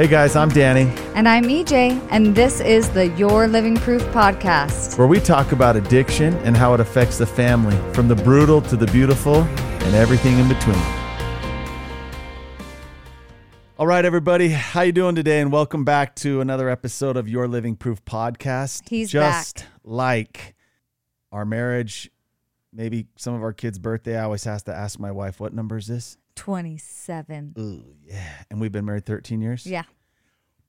Hey guys, I'm Danny, And I'm EJ, and this is the Your Living Proof podcast. where we talk about addiction and how it affects the family, from the brutal to the beautiful and everything in between. All right, everybody, how you doing today? And welcome back to another episode of Your Living Proof podcast. He's just back. like our marriage, maybe some of our kids' birthday. I always have to ask my wife, "What number is this?" 27. Ooh, yeah. And we've been married 13 years. Yeah.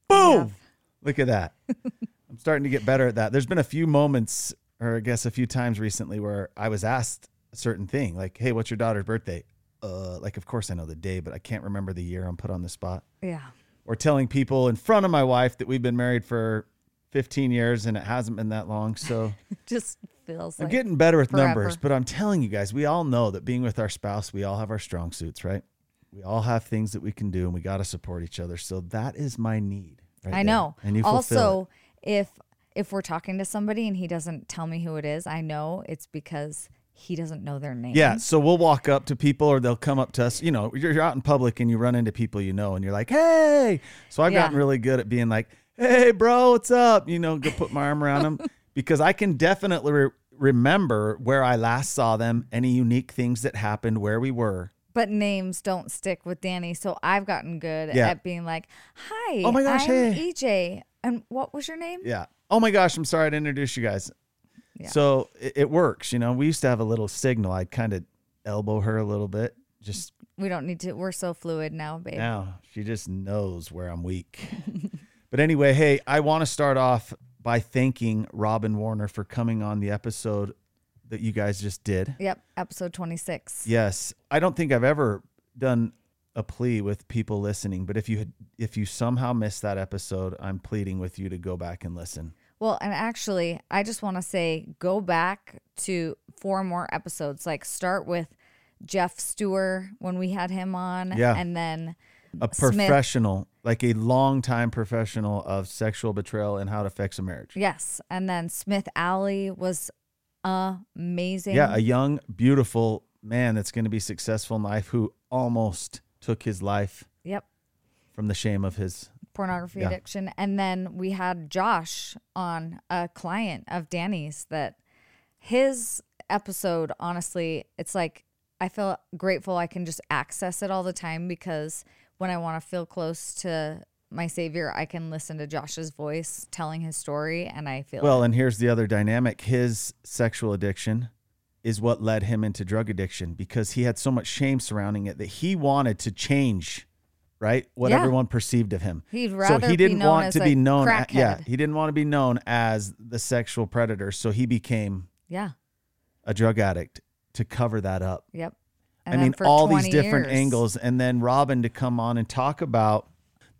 Boom! Look at that. I'm starting to get better at that. There's been a few moments, or I guess a few times recently, where I was asked a certain thing, like, "Hey, what's your daughter's birthday?" Uh, like, of course I know the day, but I can't remember the year. I'm put on the spot. Yeah. Or telling people in front of my wife that we've been married for 15 years and it hasn't been that long. So Just feels I'm like getting better with forever. numbers, but I'm telling you guys, we all know that being with our spouse, we all have our strong suits, right? We all have things that we can do and we got to support each other. So that is my need. Right I there. know. And you fulfill it. also, if if we're talking to somebody and he doesn't tell me who it is, I know it's because he doesn't know their name. Yeah, so we'll walk up to people or they'll come up to us. You know, you're, you're out in public and you run into people you know and you're like, hey. So I've Yeah. gotten really good at being like, hey, bro, what's up? You know, go put my arm around them because I can definitely re- remember where I last saw them, any unique things that happened, where we were. But names don't stick with Danny, so I've gotten good Yeah. at being like, "Hi, Oh my gosh, I'm hey." EJ, and what was your name?" Yeah. Oh my gosh, I'm sorry to introduce you guys. Yeah. So it, it works. You know, we used to have a little signal. I'd kind of elbow her a little bit. Just We don't need to. We're so fluid now, babe. now, she just knows where I'm weak. but anyway, hey, I want to start off by thanking Robin Warner for coming on the episode that you guys just did. Yep, episode 26. Yes, I don't think I've ever done a plea with people listening, but if you had, if you somehow missed that episode, I'm pleading with you to go back and listen. Well, and actually, I just want to say go back to four more episodes. Like start with Jeff Stewart when we had him on. Yeah. And then a Smith. professional, like a longtime professional of sexual betrayal and how it affects a marriage. yes. And then Smith Alley was amazing. Yeah, a young, beautiful man that's going to be successful in life who almost took his life Yep. from the shame of his. Pornography Yeah. addiction. And then we had Josh on a client of Danny's that his episode, honestly, it's like I feel grateful I can just access it all the time because when I want to feel close to my savior, I can listen to Josh's voice telling his story and I feel Well, and here's the other dynamic his sexual addiction is what led him into drug addiction because he had so much shame surrounding it that he wanted to change, right? What Yeah. everyone perceived of him. He'd so rather he be didn't known want as to be known. a- yeah, he didn't want to be known as the sexual predator. So he became yeah. a drug addict to cover that up. Yep. I And then mean, all these different years- angles, and then Robin to come on and talk about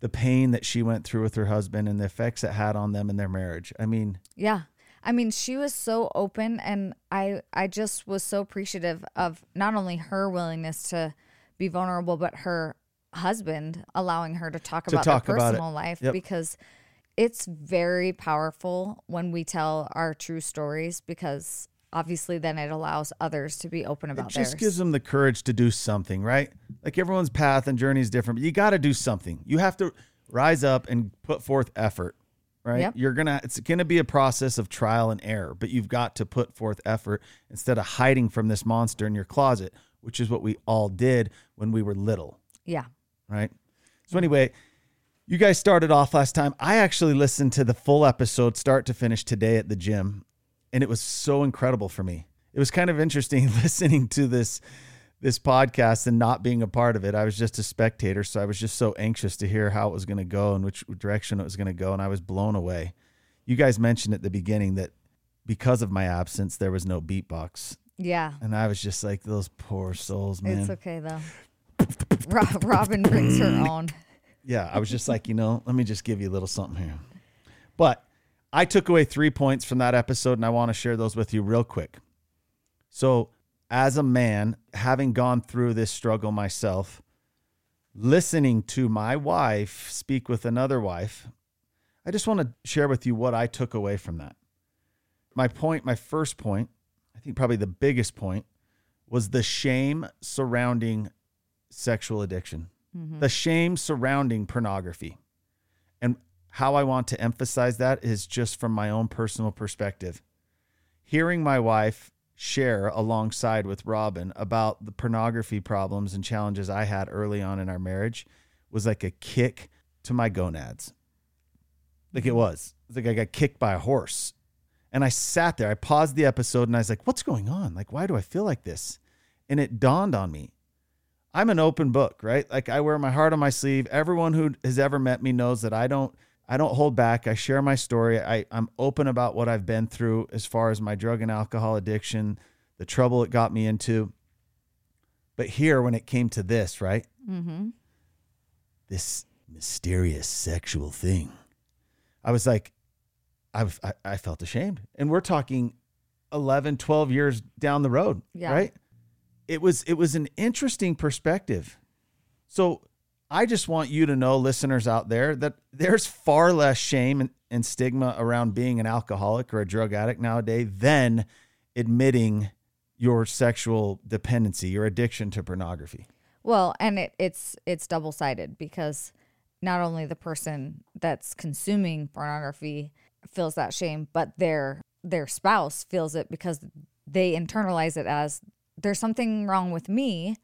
the pain that she went through with her husband and the effects it had on them in their marriage. I mean, Yeah. I mean, she was so open and I I just was so appreciative of not only her willingness to be vulnerable but her husband allowing her to talk To about talk their about personal life Yep. because it's very powerful when we tell our true stories because obviously then it allows others to be open about it just theirs. gives them the courage to do something, right? Like everyone's path and journey is different, but you got to do something. You have to rise up and put forth effort, right? Yep. You're gonna. It's gonna be a process of trial and error, but you've got to put forth effort instead of hiding from this monster in your closet, which is what we all did when we were little. yeah. right? So anyway, you guys started off last time. I actually listened to the full episode start to finish today at the gym, and it was so incredible for me. It was kind of interesting listening to this this podcast and not being a part of it. I was just a spectator, so I was just so anxious to hear how it was going to go and which direction it was going to go, and I was blown away. You guys mentioned at the beginning that because of my absence, there was no beatbox, Yeah. and I was just like, those poor souls, man. It's okay though. Robin brings her own. yeah, I was just like, you know, let me just give you a little something here. But I took away three points from that episode, and I want to share those with you real quick. So, as a man, having gone through this struggle myself, listening to my wife speak with another wife, I just want to share with you what I took away from that. My point, my first point, I think probably the biggest point, was the shame surrounding sexual addiction, mm-hmm. the shame surrounding pornography. And how I want to emphasize that is just from my own personal perspective. Hearing my wife share alongside with Robin about the pornography problems and challenges I had early on in our marriage was like a kick to my gonads. Like it was. It's like I got kicked by a horse. And I sat there, I paused the episode and I was like, what's going on? Like, why do I feel like this? And it dawned on me. I'm an open book, right? Like I wear my heart on my sleeve. Everyone who has ever met me knows that I don't I don't hold back. I share my story. I, I'm open about what I've been through as far as my drug and alcohol addiction, the trouble it got me into. But here, when it came to this, right? Mm-hmm. This mysterious sexual thing, I was like, I, I, I felt ashamed. And we're talking 11, 12 years down the road, Yeah. right? It was it was an interesting perspective. So I just want you to know, listeners out there, that there's far less shame and, stigma around being an alcoholic or a drug addict nowadays than admitting your sexual dependency, your addiction to pornography. Well, and it, it's it's double sided because not only the person that's consuming pornography feels that shame, but their their spouse feels it because they internalize it as there's something wrong with me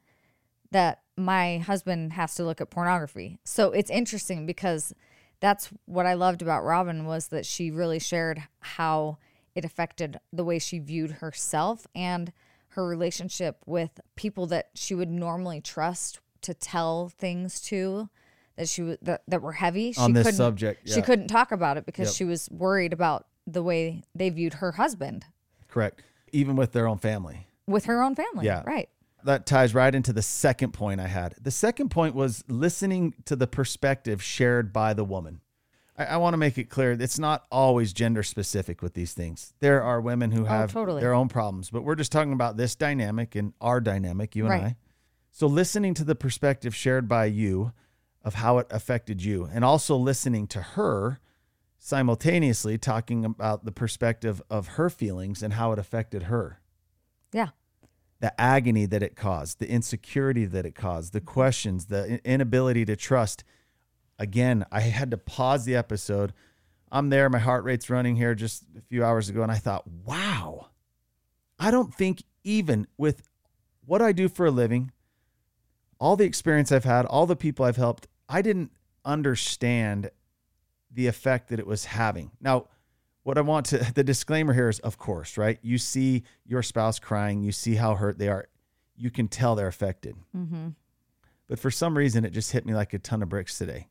that my husband has to look at pornography. So it's interesting because that's what I loved about Robin was that she really shared how it affected the way she viewed herself and her relationship with people that she would normally trust to tell things to that she that, that were heavy she On this couldn't- subject, she couldn't talk about it because Yep. she was worried about the way they viewed her husband Correct. Even with their own family. with her own family Yeah. right that ties right into the second point I had. The second point was listening to the perspective shared by the woman. I, I want to make it clear it's not always gender specific with these things. There are women who oh, have totally. their own problems, but we're just talking about this dynamic and our dynamic, you and Right. I. So listening to the perspective shared by you of how it affected you, and also listening to her simultaneously talking about the perspective of her feelings and how it affected her yeah the agony that it caused, the insecurity that it caused, the questions, the inability to trust. Again, I had to pause the episode. I'm there, my heart rate's running here just a few hours ago, and I thought, wow, I don't think even with what I do for a living, all the experience I've had, all the people I've helped, I didn't understand the effect that it was having. Now, what I want to the disclaimer here is of course, right? You see your spouse crying, you see how hurt they are. You can tell they're affected. mm-hmm. But for some reason it just hit me like a ton of bricks today.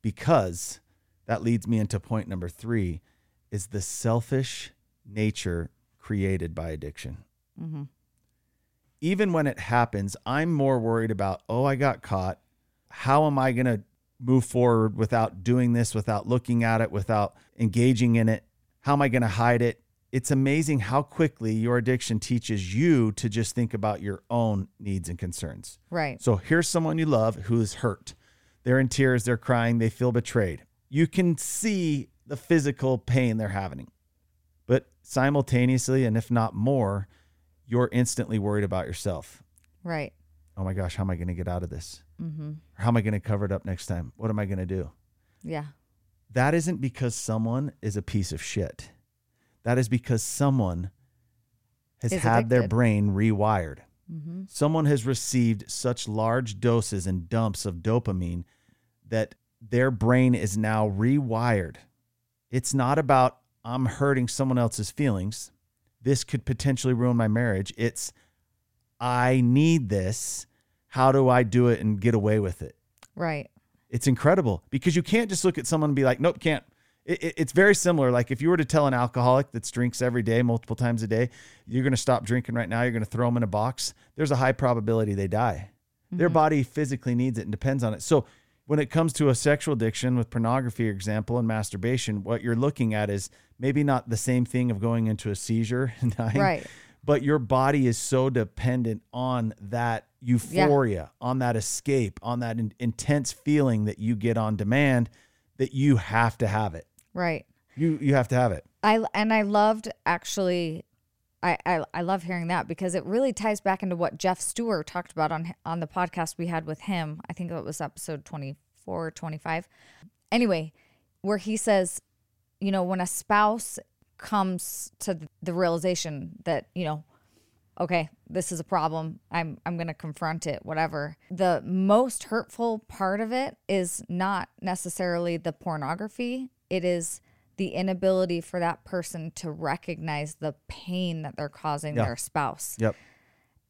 Because that leads me into point number 3 is the selfish nature created by addiction. Mm-hmm. Even when it happens, I'm more worried about, oh, I got caught. How am I going to move forward without doing this, without looking at it, without engaging in it? How am I going to hide it? It's amazing how quickly your addiction teaches you to just think about your own needs and concerns. right So here's someone you love who is hurt. They're in tears, they're crying, they feel betrayed. You can see the physical pain they're having. But simultaneously, and if not more, you're instantly worried about yourself. right Oh my gosh, how am I going to get out of this? mm-hmm. How am I going to cover it up next time? What am I going to do? yeah That isn't because someone is a piece of shit. That is because someone has Is had their brain rewired. mm-hmm. Someone has received such large doses and dumps of dopamine that their brain is now rewired. It's not about I'm hurting someone else's feelings. This could potentially ruin my marriage. It's I need this. How do I do it and get away with it? right It's incredible because you can't just look at someone and be like, nope, can't. It, it- it's very similar. Like if you were to tell an alcoholic that drinks every day, multiple times a day, you're going to stop drinking right now, you're going to throw them in a box, there's a high probability they die. Their mm-hmm. body physically needs it and depends on it. So when it comes to a sexual addiction with pornography, for example, and masturbation, what you're looking at is maybe not the same thing of going into a seizure and dying right but your body is so dependent on that euphoria, on that escape, on that in- intense feeling that you get on demand that you have to have it. right You you have to have it. I and I loved actually I, I I love hearing that because it really ties back into what Jeff Stewart talked about on on the podcast we had with him. I think it was episode 24 25. Anyway, where he says, you know, when a spouse comes to the realization that, you know, okay, this is a problem. I'm I'm going to confront it, whatever. The most hurtful part of it is not necessarily the pornography. It is the inability for that person to recognize the pain that they're causing Yeah. their spouse. Yep.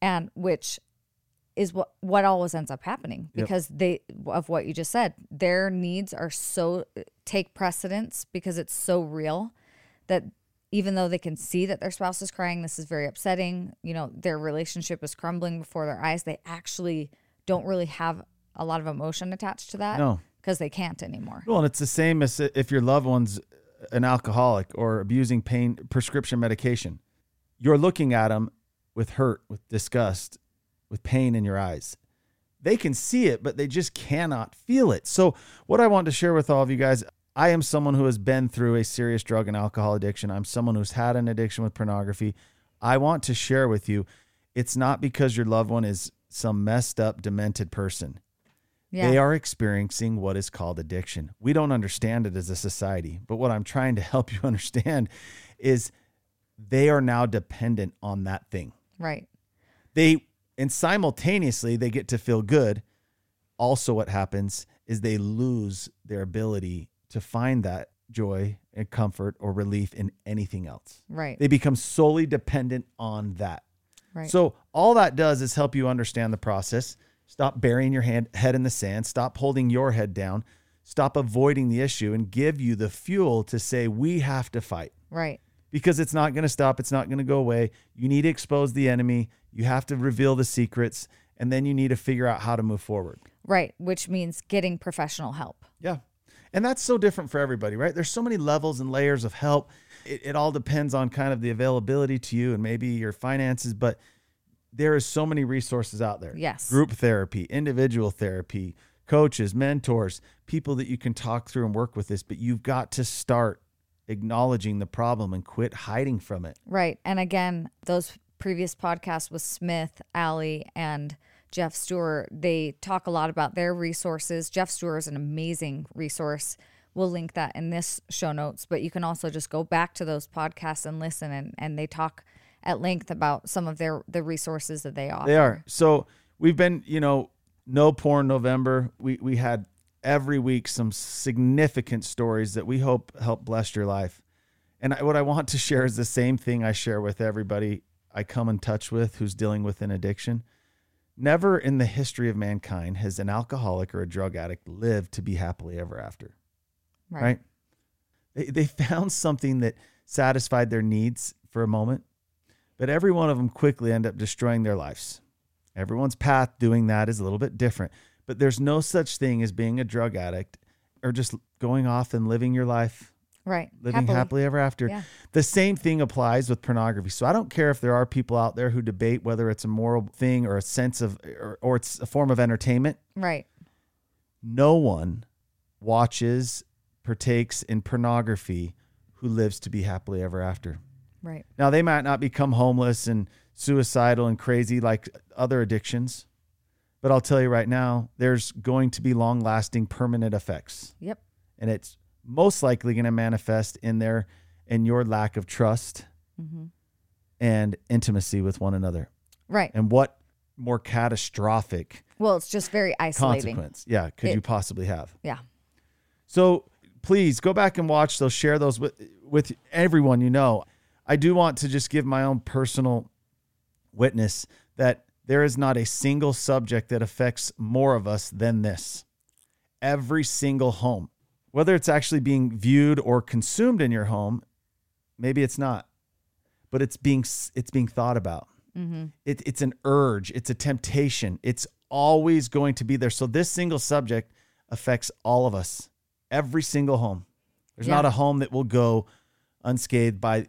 And which is what what always ends up happening Yep. because they of what you just said. Their needs are so take precedence because it's so real that even though they can see that their spouse is crying, this is very upsetting, you know, their relationship is crumbling before their eyes, they actually don't really have a lot of emotion attached to that No. because they can't anymore. Well, and it's the same as if your loved one's an alcoholic or abusing pain prescription medication. You're looking at them with hurt, with disgust, with pain in your eyes. They can see it, but they just cannot feel it. So, what I want to share with all of you guys, I am someone who has been through a serious drug and alcohol addiction. I'm someone who's had an addiction with pornography. I want to share with you, it's not because your loved one is some messed up, demented person. Yeah. They are experiencing what is called addiction. We don't understand it as a society, but what I'm trying to help you understand is they are now dependent on that thing. right. They and simultaneously they get to feel good. Also what happens is they lose their ability to find that joy and comfort or relief in anything else. Right. They become solely dependent on that. right. So all that does is help you understand the process. Stop burying your hand, head in the sand. Stop holding your head down. Stop avoiding the issue and give you the fuel to say, we have to fight right. because it's not going to stop. It's not going to go away. You need to expose the enemy. You have to reveal the secrets. And then you need to figure out how to move forward. Right. Which means getting professional help. Yeah. And that's so different for everybody, right? There's so many levels and layers of help. It, it all depends on kind of the availability to you and maybe your finances, but there is so many resources out there. Yes. Group therapy, individual therapy, coaches, mentors, people that you can talk through and work with this, but you've got to start acknowledging the problem and quit hiding from it. Right. And again, those previous podcasts with Smith, Allie, and Jeff Stewart, they talk a lot about their resources. Jeff Stewart is an amazing resource. We'll link that in this show notes, but you can also just go back to those podcasts and listen and, and they talk at length about some of their the resources that they offer. They are. So we've been, you know, no porn November. We we had every week some significant stories that we hope help bless your life. And I, what I want to share is the same thing I share with everybody I come in touch with who's dealing with an addiction. Never in the history of mankind has an alcoholic or a drug addict lived to be happily ever after. Right? They they found something that satisfied their needs for a moment, but every one of them quickly end up destroying their lives. Everyone's path doing that is a little bit different, but there's no such thing as being a drug addict or just going off and living your life, Right. living happily, ever after. Yeah. The same thing applies with pornography. So I don't care if there are people out there who debate whether it's a moral thing or a sense of or, or it's a form of entertainment. Right. No one watches, partakes in pornography who lives to be happily ever after. Right. Now, they might not become homeless and suicidal and crazy like other addictions, but I'll tell you right now, there's going to be long lasting permanent effects. Yep. And it's most likely going to manifest in their in your lack of trust Mm-hmm. and intimacy with one another. Right. And what more catastrophic Well, it's just very isolating. consequence, yeah, could It- you possibly have? Yeah. So please go back and watch those, share those with with everyone you know. I do want to just give my own personal witness that there is not a single subject that affects more of us than this. Every single home, whether it's actually being viewed or consumed in your home, maybe it's not, but it's being it's being thought about. Mm-hmm. It, it's an urge, it's a temptation. It's always going to be there. So this single subject affects all of us, every single home. There's Yeah. not a home that will go unscathed by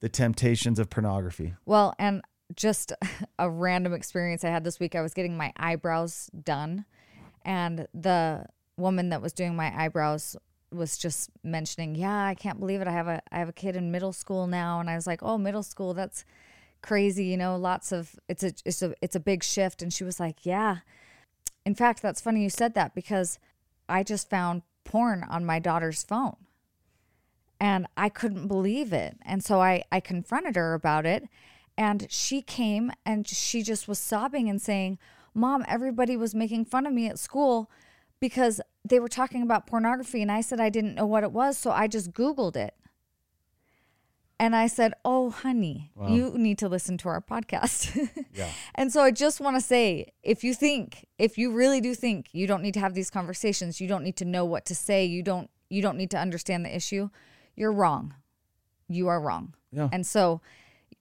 the temptations of pornography. Well, and just a random experience I had this week. I was getting my eyebrows done, and the woman that was doing my eyebrows was just mentioning, "Yeah, I can't believe it. I have a I have a kid in middle school now." And I was like, "Oh, middle school, that's crazy. You know, lots of it's a it's a it's a big shift." And she was like, "Yeah." In fact, that's funny you said that because I just found porn on my daughter's phone. And I couldn't believe it. And so I, I confronted her about it. And she came and she just was sobbing and saying, Mom, everybody was making fun of me at school because they were talking about pornography. And I said I didn't know what it was. So I just Googled it. And I said, Oh, honey, wow. you need to listen to our podcast. yeah. And so I just want to say if you think, if you really do think you don't need to have these conversations, you don't need to know what to say, you don't you don't need to understand the issue, you're wrong. You are wrong. Yeah. And so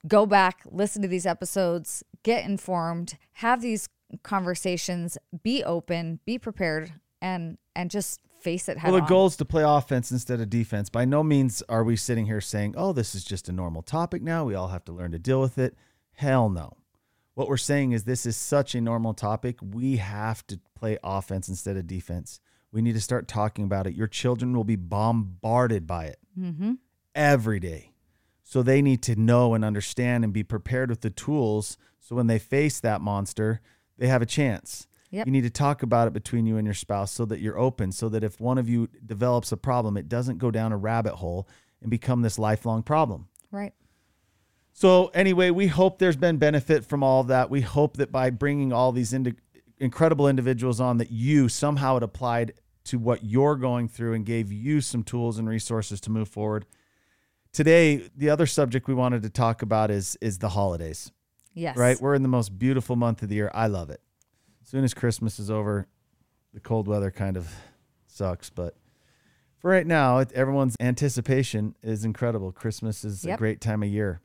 go back, listen to these episodes, get informed, have these conversations, be open, be prepared, and and just face it head Well, the on. goal is to play offense instead of defense. By no means are we sitting here saying, "Oh, this is just a normal topic now. We all have to learn to deal with it." Hell no. What we're saying is this is such a normal topic. We have to play offense instead of defense. We need to start talking about it. Your children will be bombarded by it mm-hmm. every day. So they need to know and understand and be prepared with the tools so when they face that monster, they have a chance. Yep. You need to talk about it between you and your spouse so that you're open, so that if one of you develops a problem, it doesn't go down a rabbit hole and become this lifelong problem. Right. So, anyway, we hope there's been benefit from all of that. We hope that by bringing all these incredible individuals on, that you somehow it applied to what you're going through and gave you some tools and resources to move forward. Today, the other subject we wanted to talk about is is the holidays. Yes. Right? We're in the most beautiful month of the year. I love it. As soon as Christmas is over, the cold weather kind of sucks, but for right now, everyone's anticipation is incredible. Christmas is yep. a great time of year.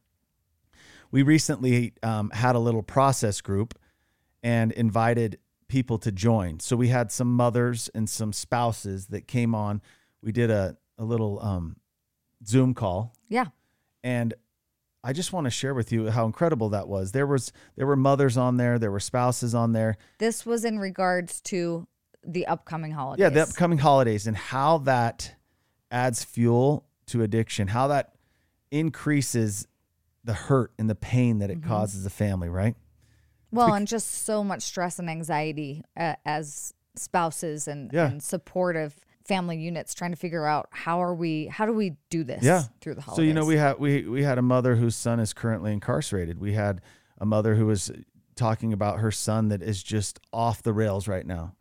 We recently um, had a little process group and invited people to join. So we had some mothers and some spouses that came on. We did a, a little um, Zoom call. Yeah. And I just want to share with you how incredible that was. There was there were mothers on there, there were spouses on there. This was in regards to the upcoming holidays. Yeah, the upcoming holidays and how that adds fuel to addiction, how that increases the hurt and the pain that it mm-hmm. causes a family, right? Well, and just so much stress and anxiety uh, as spouses and, yeah. and supportive family units trying to figure out how are we how do we do this yeah. through the holidays. So you know we had we we had a mother whose son is currently incarcerated. We had a mother who was talking about her son that is just off the rails right now.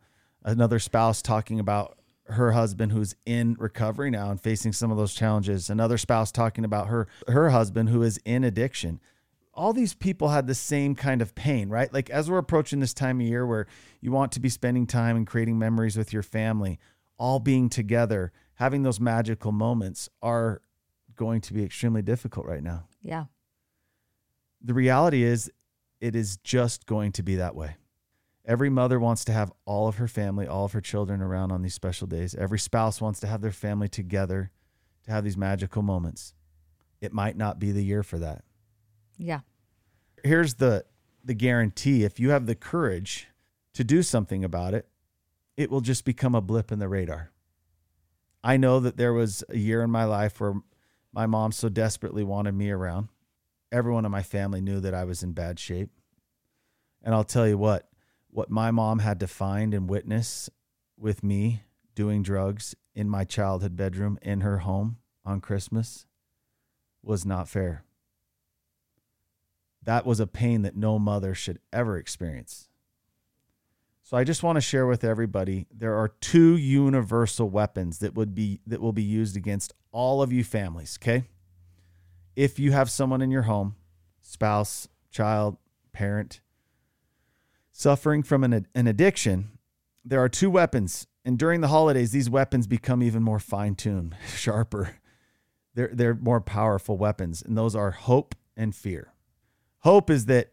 Another spouse talking about her husband who's in recovery now and facing some of those challenges. Another spouse talking about her her husband who is in addiction. All these people had the same kind of pain, right? Like as we're approaching this time of year where you want to be spending time and creating memories with your family, all being together, having those magical moments are going to be extremely difficult right now. Yeah. The reality is, it is just going to be that way. Every mother wants to have all of her family, all of her children around on these special days. Every spouse wants to have their family together to have these magical moments. It might not be the year for that. Yeah. Here's the the guarantee if you have the courage to do something about it, it will just become a blip in the radar. I know that there was a year in my life where my mom so desperately wanted me around. Everyone in my family knew that I was in bad shape. And I'll tell you what, what my mom had to find and witness with me doing drugs in my childhood bedroom in her home on Christmas was not fair. That was a pain that no mother should ever experience. So I just want to share with everybody there are two universal weapons that would be that will be used against all of you families, okay? If you have someone in your home, spouse, child, parent suffering from an, an addiction, there are two weapons. And during the holidays, these weapons become even more fine-tuned, sharper. They're they're more powerful weapons, and those are hope and fear. Hope is that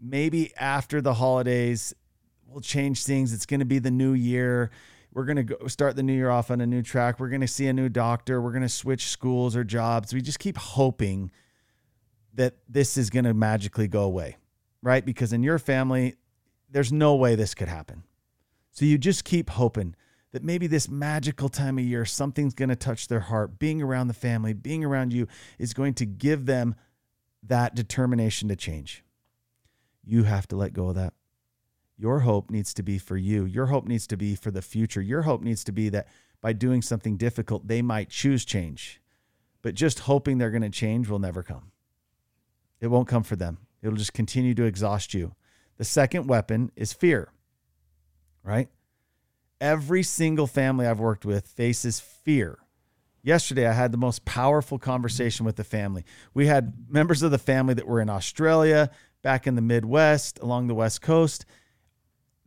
maybe after the holidays we'll change things. It's going to be the new year. We're going to go start the new year off on a new track. We're going to see a new doctor. We're going to switch schools or jobs. We just keep hoping that this is going to magically go away, right? Because in your family, there's no way this could happen. So you just keep hoping that maybe this magical time of year, something's going to touch their heart. Being around the family, being around you is going to give them that determination to change. You have to let go of that Your hope needs to be for you. Your hope needs to be for the future. Your hope needs to be that by doing something difficult, they might choose change. But just hoping they're going to change will never come. It won't come for them. It'll just continue to exhaust you. The second weapon is fear, right? Every single family I've worked with faces fear. Yesterday, I had the most powerful conversation with the family. We had members of the family that were in Australia, back in the Midwest, along the West Coast.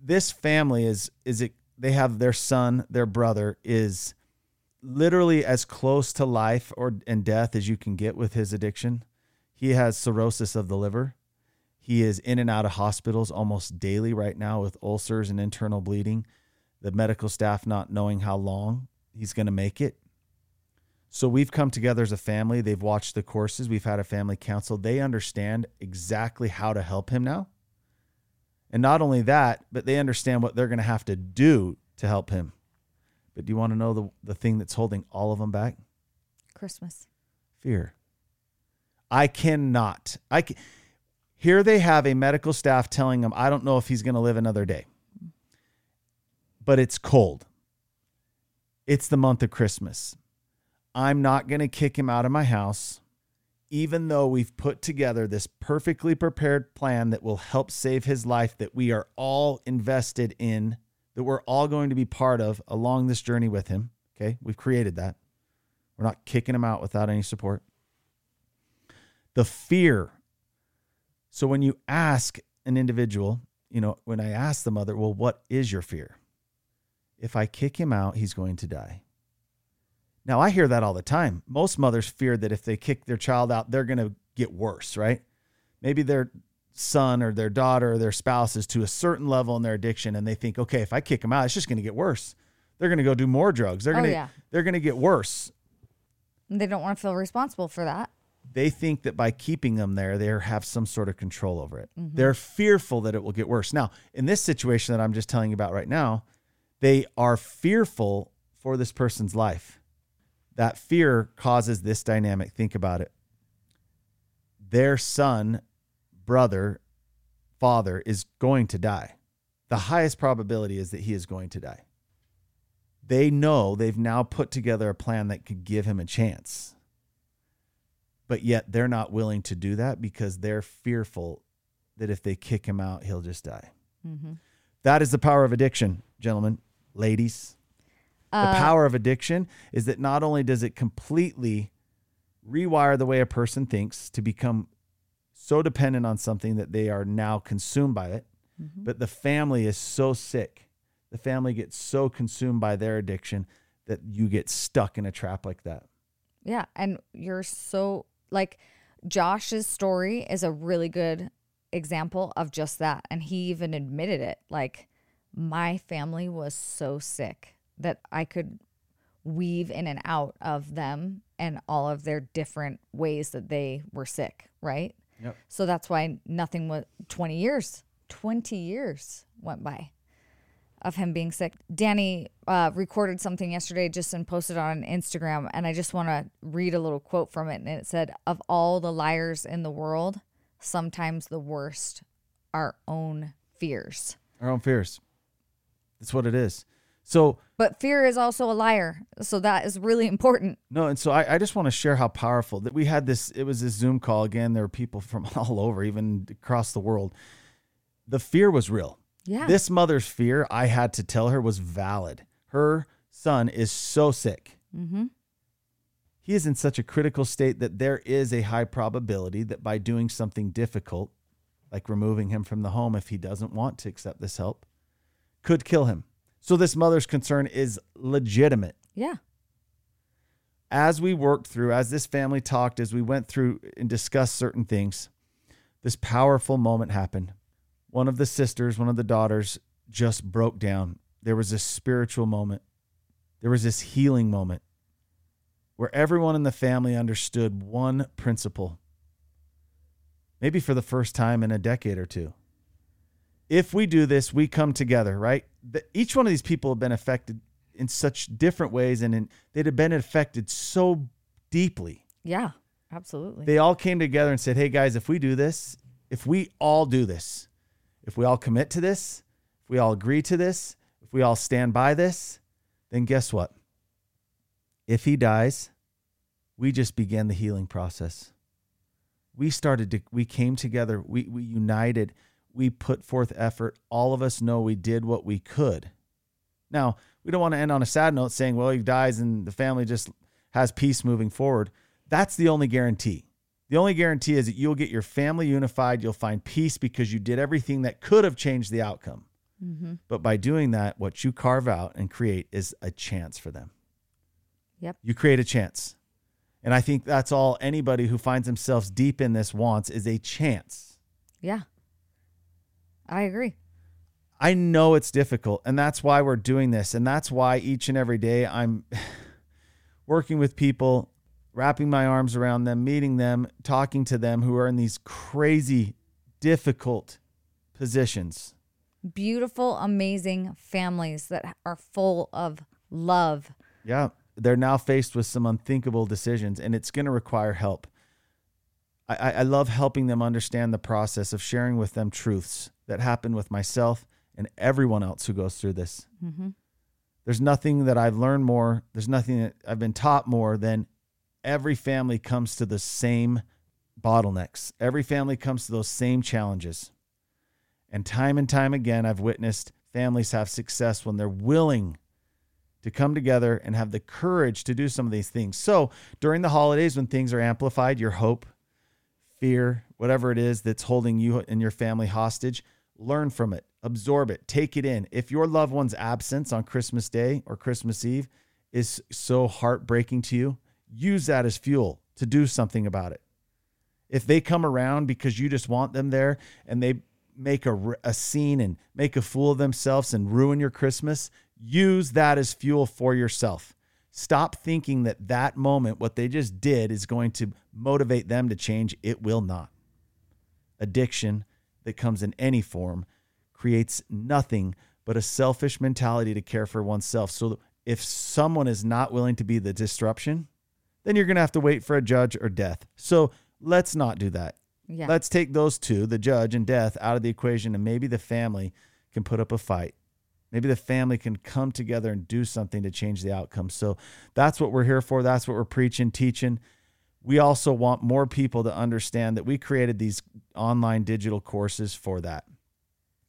This family is is it they have their son, their brother is literally as close to life or and death as you can get with his addiction. He has cirrhosis of the liver. He is in and out of hospitals almost daily right now with ulcers and internal bleeding. The medical staff not knowing how long he's going to make it. So we've come together as a family. They've watched the courses. We've had a family council. They understand exactly how to help him now. And not only that, but they understand what they're going to have to do to help him. But do you want to know the, the thing that's holding all of them back? Christmas. Fear. I cannot. I can, here they have a medical staff telling him, I don't know if he's going to live another day. But it's cold. It's the month of Christmas. I'm not going to kick him out of my house, even though we've put together this perfectly prepared plan that will help save his life, that we are all invested in, that we're all going to be part of along this journey with him. Okay. We've created that. We're not kicking him out without any support. The fear. So when you ask an individual, you know, when I ask the mother, well, what is your fear? If I kick him out, he's going to die. Now, I hear that all the time. Most mothers fear that if they kick their child out, they're going to get worse, right? Maybe their son or their daughter or their spouse is to a certain level in their addiction and they think, okay, if I kick them out, it's just going to get worse. They're going to go do more drugs. They're Oh, going to yeah. they're going to get worse. They don't want to feel responsible for that. They think that by keeping them there, they have some sort of control over it. Mm-hmm. They're fearful that it will get worse. Now, in this situation that I'm just telling you about right now, they are fearful for this person's life. That fear causes this dynamic. Think about it. Their son, brother, father is going to die. The highest probability is that he is going to die. They know they've now put together a plan that could give him a chance. But yet they're not willing to do that because they're fearful that if they kick him out, he'll just die. Mm-hmm. That is the power of addiction, gentlemen, ladies. The uh, power of addiction is that not only does it completely rewire the way a person thinks to become so dependent on something that they are now consumed by it, mm-hmm. but the family is so sick. The family gets so consumed by their addiction that you get stuck in a trap like that. Yeah. And you're so like Josh's story is a really good example of just that. And he even admitted it. Like, my family was so sick that I could weave in and out of them and all of their different ways that they were sick, right? Yep. So that's why nothing was 20 years, 20 years went by of him being sick. Danny uh, recorded something yesterday just and posted on Instagram, and I just want to read a little quote from it. And it said, Of all the liars in the world, sometimes the worst are our own fears. Our own fears. That's what it is. So, But fear is also a liar. So that is really important. no, and so I, I just want to share how powerful that we had this. It was this Zoom call again. There were people from all over, even across the world. The fear was real. Yeah. This mother's fear, I had to tell her, was valid. Her son is so sick. Mm-hmm. He is in such a critical state that there is a high probability that by doing something difficult, like removing him from the home if he doesn't want to accept this help, could kill him. So this mother's concern is legitimate. Yeah. As we worked through, as this family talked, as we went through and discussed certain things, this powerful moment happened. One of the sisters, one of the daughters just broke down. There was this spiritual moment. There was this healing moment where everyone in the family understood one principle, maybe for the first time in a decade or two. If we do this, we come together, right? The, each one of these people have been affected in such different ways and in, they'd have been affected so deeply. Yeah. Absolutely. They all came together and said, Hey guys, if we do this, if we all do this, if we all commit to this, if we all agree to this, if we all stand by this, then guess what? If he dies, we just began the healing process. We started to, we came together, we, we united, we put forth effort. All of us know we did what we could. Now, we don't want to end on a sad note saying, well, he dies and the family just has peace moving forward. That's the only guarantee. The only guarantee is that you'll get your family unified, you'll find peace because you did everything that could have changed the outcome. Mm-hmm. But by doing that, what you carve out and create is a chance for them. Yep. You create a chance. And I think that's all anybody who finds themselves deep in this wants is a chance. Yeah. I agree. I know it's difficult, and that's why we're doing this. And that's why each and every day I'm working with people, wrapping my arms around them, meeting them, talking to them who are in these crazy, difficult positions. Beautiful, amazing families that are full of love. Yeah. They're now faced with some unthinkable decisions, and it's going to require help. I, I love helping them understand the process of sharing with them truths that happen with myself and everyone else who goes through this. Mm-hmm. There's nothing that I've learned more, there's nothing that I've been taught more than every family comes to the same bottlenecks. Every family comes to those same challenges. And time and time again, I've witnessed families have success when they're willing to come together and have the courage to do some of these things. So during the holidays, when things are amplified, your hope, fear, whatever it is that's holding you and your family hostage, learn from it, absorb it, take it in. If your loved one's absence on Christmas Day or Christmas Eve is so heartbreaking to you, use that as fuel to do something about it. If they come around because you just want them there and they make a, a scene and make a fool of themselves and ruin your Christmas, use that as fuel for yourself. Stop thinking that that moment, what they just did, is going to motivate them to change. It will not. Addiction that comes in any form creates nothing but a selfish mentality to care for oneself. So if someone is not willing to be the disruption, then you're going to have to wait for a judge or death. So let's not do that. Yeah. Let's take those two, the judge and death, out of the equation, and maybe the family can put up a fight. Maybe the family can come together and do something to change the outcome. So that's what we're here for. That's what we're preaching, teaching. We also want more people to understand that we created these online digital courses for that.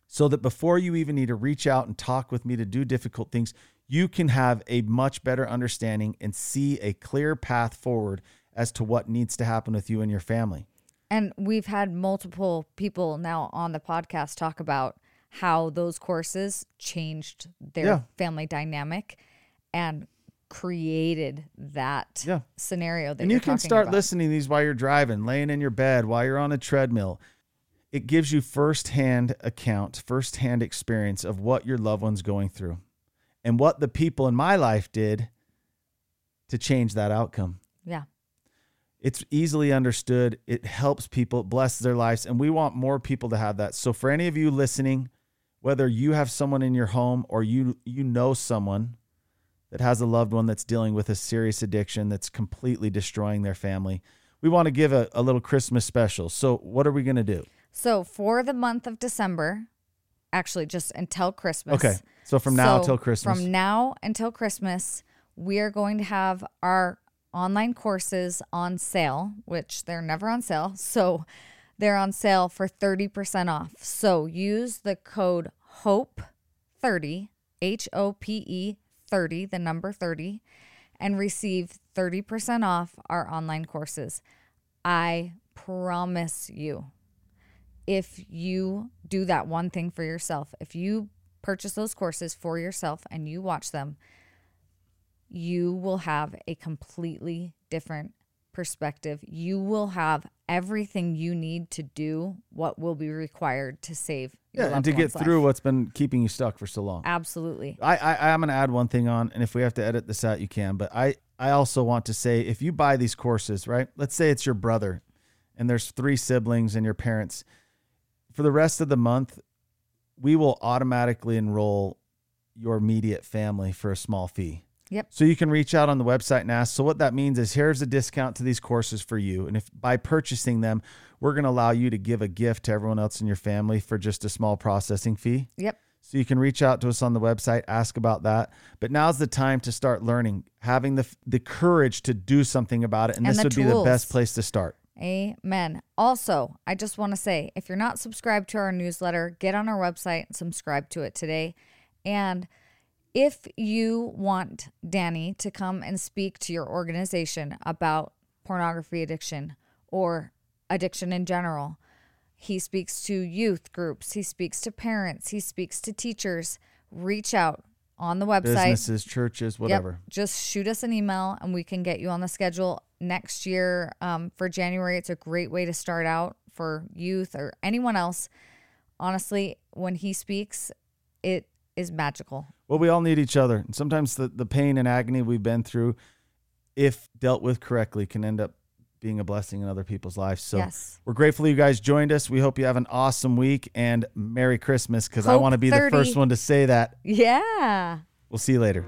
So that before you even need to reach out and talk with me to do difficult things, you can have a much better understanding and see a clear path forward as to what needs to happen with you and your family. And we've had multiple people now on the podcast talk about how those courses changed their Yeah. family dynamic and created that Yeah. scenario that and you can start about. listening to these while you're driving, laying in your bed, while you're on a treadmill. It gives you firsthand account, firsthand experience of what your loved one's going through and what the people in my life did to change that outcome. Yeah. It's easily understood. It helps people, it blesses their lives, and we want more people to have that. So for any of you listening, whether you have someone in your home or you you know someone that has a loved one that's dealing with a serious addiction that's completely destroying their family, we want to give a, a little Christmas special. So what are we going to do? So for the month of December, actually just until Christmas. Okay. So from now So until Christmas. From now until Christmas, we are going to have our online courses on sale, which they're never on sale. So they're on sale for 30% off. So use the code HOPE30, H O P E 30, the number 30, and receive 30% off our online courses. I promise you, if you do that one thing for yourself, if you purchase those courses for yourself and you watch them, you will have a completely different perspective. You will have everything you need to do what will be required to save your yeah, and to get life. through what's been keeping you stuck for so long. Absolutely. I, I I'm gonna add one thing on, and if we have to edit this out, you can. But I I also want to say if you buy these courses, right? Let's say it's your brother, and there's three siblings and your parents. For the rest of the month, we will automatically enroll your immediate family for a small fee. Yep. So you can reach out on the website and ask. So what that means is here's a discount to these courses for you, and if by purchasing them, we're going to allow you to give a gift to everyone else in your family for just a small processing fee. Yep. So you can reach out to us on the website, ask about that. But now's the time to start learning, having the the courage to do something about it, and, And this would be the best place to start. Amen. Also, I just want to say if you're not subscribed to our newsletter, get on our website and subscribe to it today. And if you want Danny to come and speak to your organization about pornography addiction or addiction in general, he speaks to youth groups, he speaks to parents, he speaks to teachers. Reach out on the website. Businesses, churches, Yep. whatever. Just shoot us an email and we can get you on the schedule next year um, for January. It's a great way to start out for youth or anyone else. Honestly, when he speaks, it is magical. Well, we all need each other. And sometimes the, the pain and agony we've been through, if dealt with correctly, can end up being a blessing in other people's lives. So Yes. we're grateful you guys joined us. We hope you have an awesome week and Merry Christmas because I want to be 30. the first one to say that. Yeah. We'll see you later.